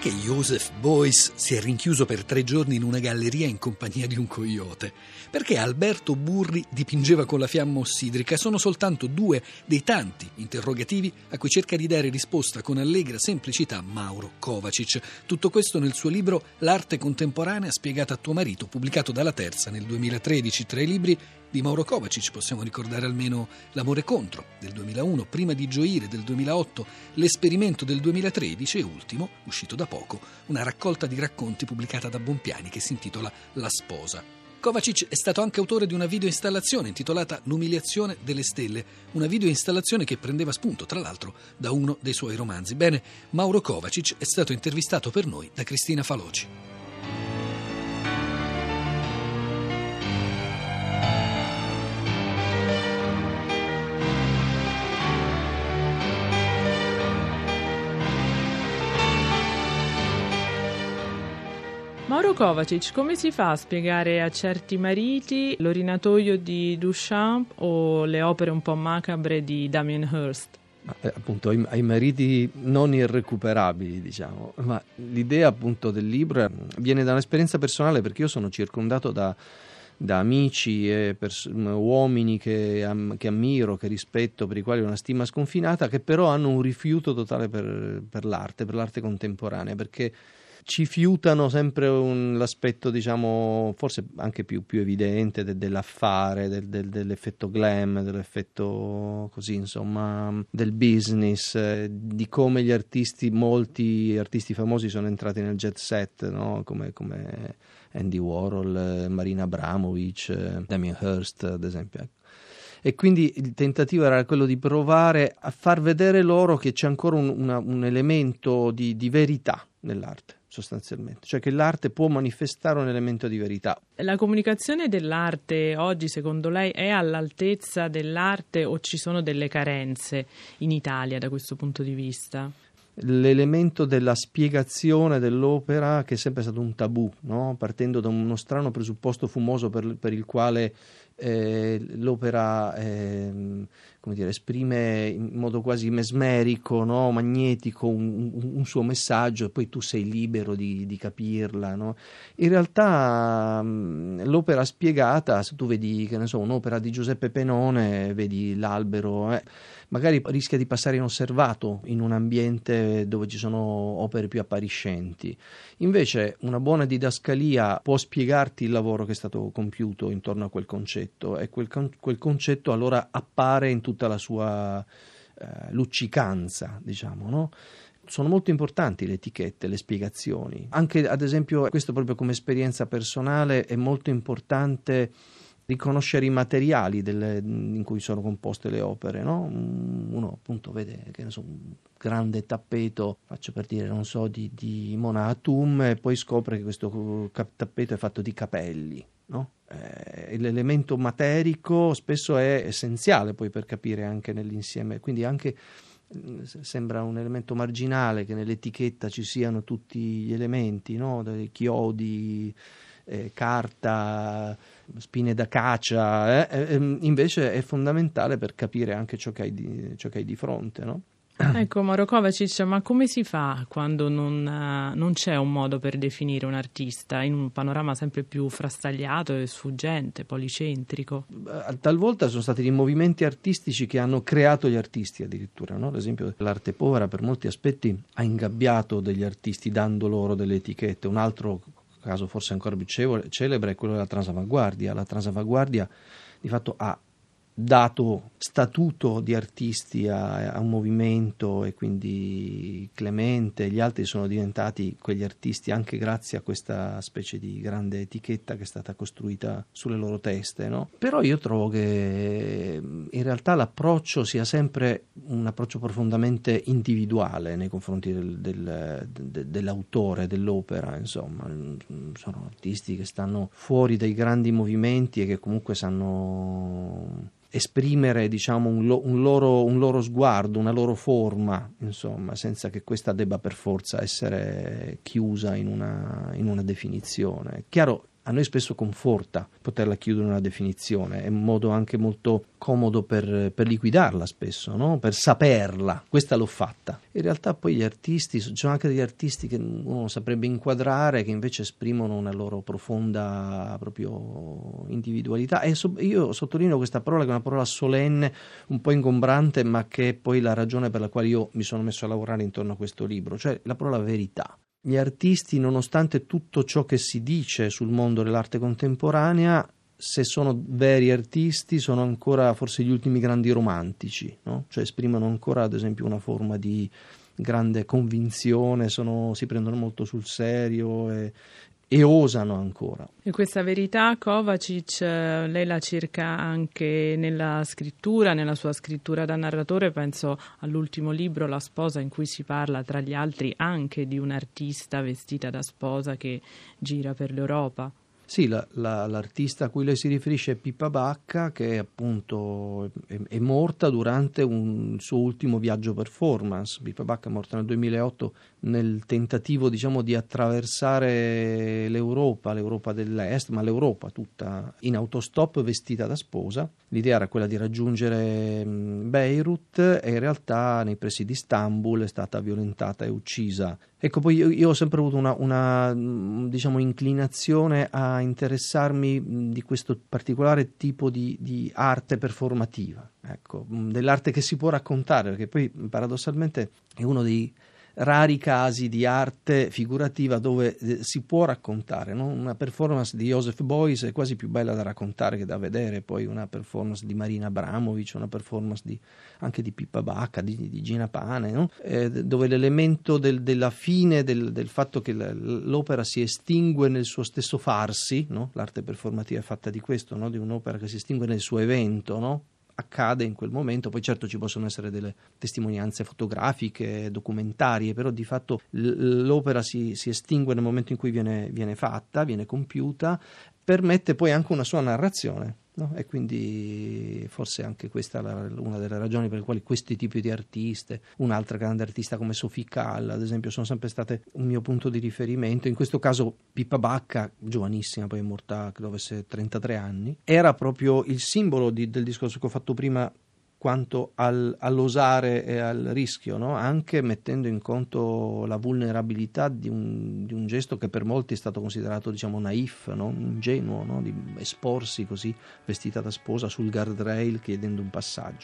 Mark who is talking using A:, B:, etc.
A: Perché Joseph Beuys si è rinchiuso per tre giorni in una galleria in compagnia di un coyote? Perché Alberto Burri dipingeva con la fiamma ossidrica? Sono soltanto due dei tanti interrogativi a cui cerca di dare risposta con allegra semplicità Mauro Kovacic. Tutto questo nel suo libro L'arte contemporanea spiegata a tuo marito, pubblicato dalla Terza nel 2013, tre libri di Mauro Kovacic possiamo ricordare almeno L'amore contro del 2001, Prima di gioire del 2008, L'esperimento del 2013 e ultimo, uscito da poco, una raccolta di racconti pubblicata da Bompiani che si intitola La sposa. Kovacic è stato anche autore di una videoinstallazione intitolata L'umiliazione delle stelle, una videoinstallazione che prendeva spunto, tra l'altro, da uno dei suoi romanzi. Bene, Mauro Kovacic è stato intervistato per noi da Cristina Faloci.
B: Mauro Kovacic, come si fa a spiegare a certi mariti l'orinatoio di Duchamp o le opere un po' macabre di Damien Hirst?
C: Eh, appunto ai, ai, mariti non irrecuperabili, diciamo, ma l'idea appunto del libro viene da un'esperienza personale perché io sono circondato da, da amici e pers- uomini che, am- che, ammiro, che rispetto, per i quali ho una stima sconfinata, che però hanno un rifiuto totale per, per l'arte, per l'arte contemporanea, perché ci fiutano sempre un, l'aspetto, diciamo, forse anche più, più evidente de, dell'affare, del, del, dell'effetto glam, dell'effetto così, insomma, del business, eh, di come gli artisti, molti artisti famosi sono entrati nel jet set, no? come, come Andy Warhol, Marina Abramovic, eh, Damien Hirst, ad esempio. Ecco e quindi il tentativo era quello di provare a far vedere loro che c'è ancora un, una, un elemento di, di verità nell'arte sostanzialmente, cioè che l'arte può manifestare un elemento di verità.
B: La comunicazione dell'arte oggi secondo lei è all'altezza dell'arte o ci sono delle carenze in Italia da questo punto di vista?
C: L'elemento della spiegazione dell'opera che è sempre stato un tabù, no? partendo da uno strano presupposto fumoso per, per il quale eh, l'opera eh, dire, esprime in modo quasi mesmerico, no? magnetico, un, un, suo messaggio e poi tu sei libero di, di capirla. No? In realtà mh, l'opera spiegata, se tu vedi so, un'opera di Giuseppe Penone, vedi l'albero, eh, magari rischia di passare inosservato in un ambiente dove ci sono opere più appariscenti. Invece una buona didascalia può spiegarti il lavoro che è stato compiuto intorno a quel concetto e quel, quel concetto allora appare in tutta la sua eh, luccicanza, diciamo, no? sono molto importanti le etichette, le spiegazioni. Anche ad esempio, questo proprio come esperienza personale è molto importante riconoscere i materiali delle, in cui sono composte le opere. No? Uno appunto vede che ne so, un grande tappeto, faccio per dire, non so, di, di Mona Atum e poi scopre che questo tappeto è fatto di capelli. No? Eh, l'elemento materico spesso è essenziale poi per capire anche nell'insieme, quindi anche mm, sembra un elemento marginale che nell'etichetta ci siano tutti gli elementi, no? chiodi, eh, carta, spine da caccia, eh, eh, ehm, invece è fondamentale per capire anche ciò che hai di, ciò che hai di fronte. No?
B: Ecco Mauro Kovacic, ma come si fa quando non, uh, non, c'è un modo per definire un artista in un panorama sempre più frastagliato e sfuggente, policentrico?
C: Talvolta sono stati dei movimenti artistici che hanno creato gli artisti addirittura, no? ad esempio l'arte povera per molti aspetti ha ingabbiato degli artisti dando loro delle etichette, un altro caso forse ancora più celebre è quello della transavanguardia. La transavanguardia di fatto ha dato statuto di artisti a, a, un movimento e quindi Clemente e gli altri sono diventati quegli artisti anche grazie a questa specie di grande etichetta che è stata costruita sulle loro teste. No? Però io trovo che in realtà l'approccio sia sempre un approccio profondamente individuale nei confronti del, del, de, dell'autore, dell'opera, insomma, sono artisti che stanno fuori dai grandi movimenti e che comunque sanno esprimere diciamo, un, lo, un, loro, un, loro, sguardo, una loro forma, insomma, senza che questa debba per forza essere chiusa in una, in una definizione. Chiaro, a noi spesso conforta poterla chiudere una definizione, è un modo anche molto comodo per, per liquidarla spesso, no? per saperla, questa l'ho fatta. In realtà poi gli artisti, ci sono anche degli artisti che uno saprebbe inquadrare, che invece esprimono una loro profonda proprio individualità e so, io sottolineo questa parola che è una parola solenne, un po' ingombrante, ma che è poi la ragione per la quale io mi sono messo a lavorare intorno a questo libro, cioè la parola verità. Gli artisti, nonostante tutto ciò che si dice sul mondo dell'arte contemporanea, se sono veri artisti, sono ancora forse gli ultimi grandi romantici, no? cioè esprimono ancora ad esempio una forma di grande convinzione, sono, si prendono molto sul serio e, e osano ancora.
B: E questa verità Kovacic lei la cerca anche nella scrittura, nella sua scrittura da narratore, penso all'ultimo libro La sposa in cui si parla tra gli altri anche di un'artista vestita da sposa che gira per l'Europa.
C: Sì, la, la, l'artista a cui lei si riferisce è Pippa Bacca, che appunto è, è, morta durante un suo ultimo viaggio performance. Pippa Bacca è morta nel 2008 nel tentativo diciamo, di attraversare l'Europa, l'Europa dell'Est, ma l'Europa tutta in autostop vestita da sposa. L'idea era quella di raggiungere Beirut e in realtà nei pressi di Istanbul è stata violentata e uccisa. Ecco, poi io, io, ho sempre avuto una, una diciamo, inclinazione a interessarmi di questo particolare tipo di, di arte performativa, ecco, dell'arte che si può raccontare, perché poi paradossalmente è uno dei rari casi di arte figurativa dove eh, si può raccontare. No? Una performance di Joseph Beuys è quasi più bella da raccontare che da vedere, poi una performance di Marina Abramovic, una performance di, anche di Pippa Bacca, di, di Gina Pane, no? eh, dove l'elemento del, della fine, del, del, fatto che l'opera si estingue nel suo stesso farsi, no? l'arte performativa è fatta di questo, di un'opera che si estingue nel suo evento, accade in quel momento, poi certo ci possono essere delle testimonianze fotografiche, documentarie, però di fatto l'opera si, si estingue nel momento in cui viene, viene fatta, viene compiuta, permette poi anche una sua narrazione. No? E quindi forse anche questa è una delle ragioni per le quali questi tipi di artiste, un'altra grande artista come Sophie Kall, ad esempio, sono sempre state un mio punto di riferimento. In questo caso Pippa Bacca, giovanissima, poi è morta, credo avesse 33 anni, era proprio il simbolo di, del discorso che ho fatto prima quanto al, all'osare e al rischio, no? anche mettendo in conto la vulnerabilità di un, di un, gesto che per molti è stato considerato diciamo naif, no? ingenuo, no? di esporsi così vestita da sposa sul guardrail chiedendo un passaggio.